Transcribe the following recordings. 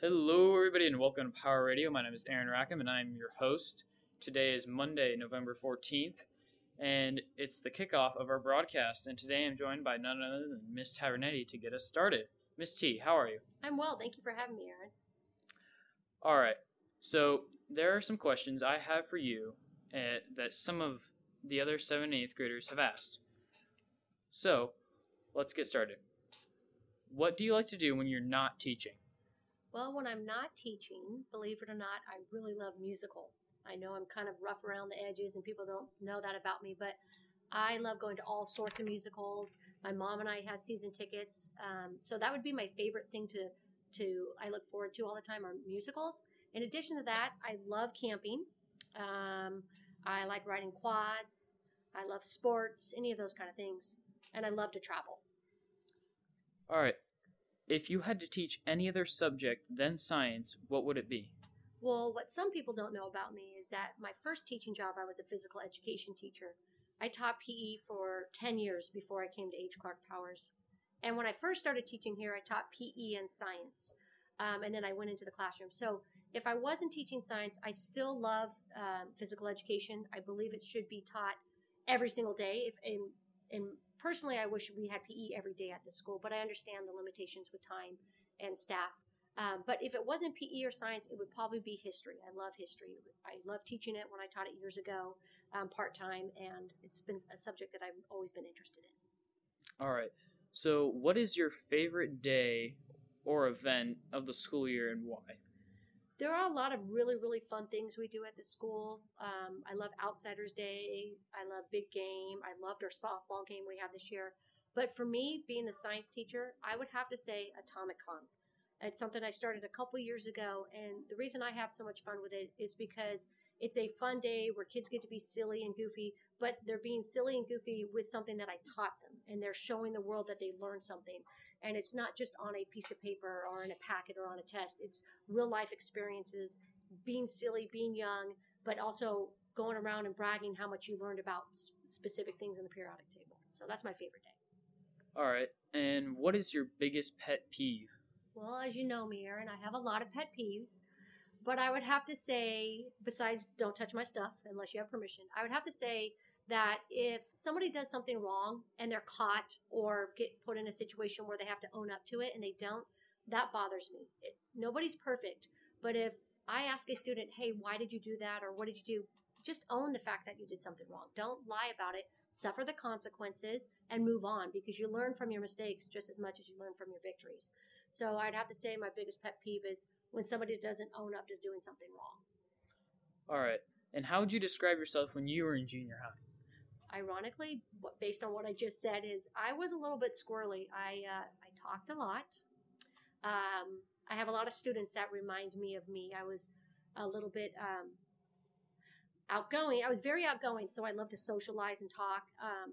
Hello, everybody, and welcome to Power Radio. My name is Aaron Rackham, and I'm your host. Today is Monday, November 14th, and it's the kickoff of our broadcast. And today I'm joined by none other than Miss Tavernetti to get us started. Miss T, how are you? I'm well. Thank you for having me, Aaron. All right, so there are some questions I have for you uh, that some of the other 7th and 8th graders have asked. So, let's get started. What do you like to do when you're not teaching? Well, when I'm not teaching, believe it or not, I really love musicals. I know I'm kind of rough around the edges and people don't know that about me, but I love going to all sorts of musicals. My mom and I have season tickets. Um, so that would be my favorite thing to, to I look forward to all the time are musicals. In addition to that, I love camping. Um, I like riding quads. I love sports, any of those kind of things. And I love to travel. All right. If you had to teach any other subject than science, what would it be? Well, what some people don't know about me is that my first teaching job, I was a physical education teacher. I taught PE for 10 years before I came to H. Clark Powers. And when I first started teaching here, I taught PE and science. Um, and then I went into the classroom. So if I wasn't teaching science, I still love um, physical education. I believe it should be taught every single day. If in personally, I wish we had PE every day at the school, but I understand the limitations with time and staff. Um, but if it wasn't PE or science, it would probably be history. I love history. I love teaching it when I taught it years ago, um, part time, and it's been a subject that I've always been interested in. All right. So, what is your favorite day or event of the school year and why? There are a lot of really, really fun things we do at the school. Um, I love Outsiders Day. I love Big Game. I loved our softball game we had this year. But for me, being the science teacher, I would have to say Atomic Con. It's something I started a couple years ago, and the reason I have so much fun with it is because it's a fun day where kids get to be silly and goofy, but they're being silly and goofy with something that I taught them, and they're showing the world that they learned something. And it's not just on a piece of paper or in a packet or on a test. It's real life experiences, being silly, being young, but also going around and bragging how much you learned about specific things in the periodic table. So that's my favorite day. All right. And what is your biggest pet peeve? Well, as you know me, Aaron, I have a lot of pet peeves. But I would have to say, besides don't touch my stuff unless you have permission, I would have to say that if somebody does something wrong and they're caught or get put in a situation where they have to own up to it and they don't, that bothers me. It, nobody's perfect. But if I ask a student, hey, why did you do that? Or what did you do? Just own the fact that you did something wrong. Don't lie about it. Suffer the consequences and move on because you learn from your mistakes just as much as you learn from your victories. So I'd have to say my biggest pet peeve is when somebody doesn't own up to doing something wrong. All right. And how would you describe yourself when you were in junior high? Ironically, based on what I just said, is I was a little bit squirrely. I uh, I talked a lot. Um, I have a lot of students that remind me of me. I was a little bit um, outgoing. I was very outgoing, so I loved to socialize and talk. Um,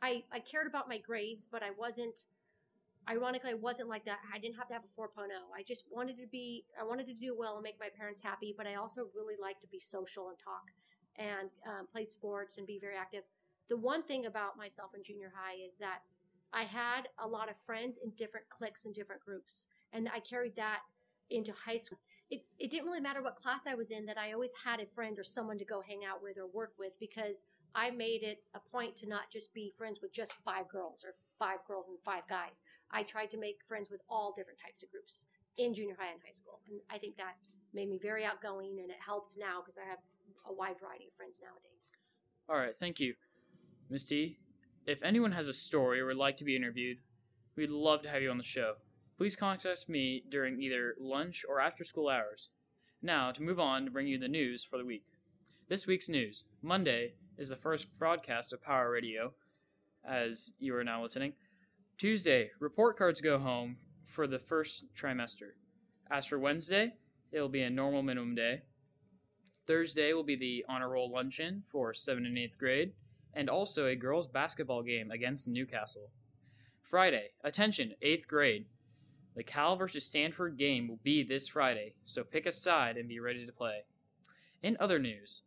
I I cared about my grades, but I wasn't ironically, I wasn't like that. I didn't have to have a 4.0. I just wanted to be, I wanted to do well and make my parents happy, but I also really liked to be social and talk and um, play sports and be very active. The one thing about myself in junior high is that I had a lot of friends in different cliques and different groups, and I carried that into high school. It, it didn't really matter what class I was in, that I always had a friend or someone to go hang out with or work with because I made it a point to not just be friends with just five girls or five girls and five guys. I tried to make friends with all different types of groups in junior high and high school. And I think that made me very outgoing and it helped now because I have a wide variety of friends nowadays. All right, thank you. Miss T, if anyone has a story or would like to be interviewed, we'd love to have you on the show. Please contact me during either lunch or after school hours. Now, to move on to bring you the news for the week. This week's news Monday is the first broadcast of Power Radio, as you are now listening. Tuesday, report cards go home for the first trimester. As for Wednesday, it will be a normal minimum day. Thursday will be the honor roll luncheon for 7th and 8th grade, and also a girls' basketball game against Newcastle. Friday, attention, 8th grade. The Cal versus Stanford game will be this Friday, so pick a side and be ready to play. In other news,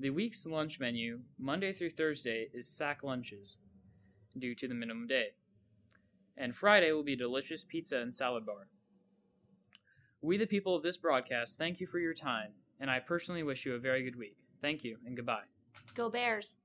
the week's lunch menu, Monday through Thursday, is sack lunches, due to the minimum day. And Friday will be delicious pizza and salad bar. We, the people of this broadcast, thank you for your time, and I personally wish you a very good week. Thank you, and goodbye. Go Bears.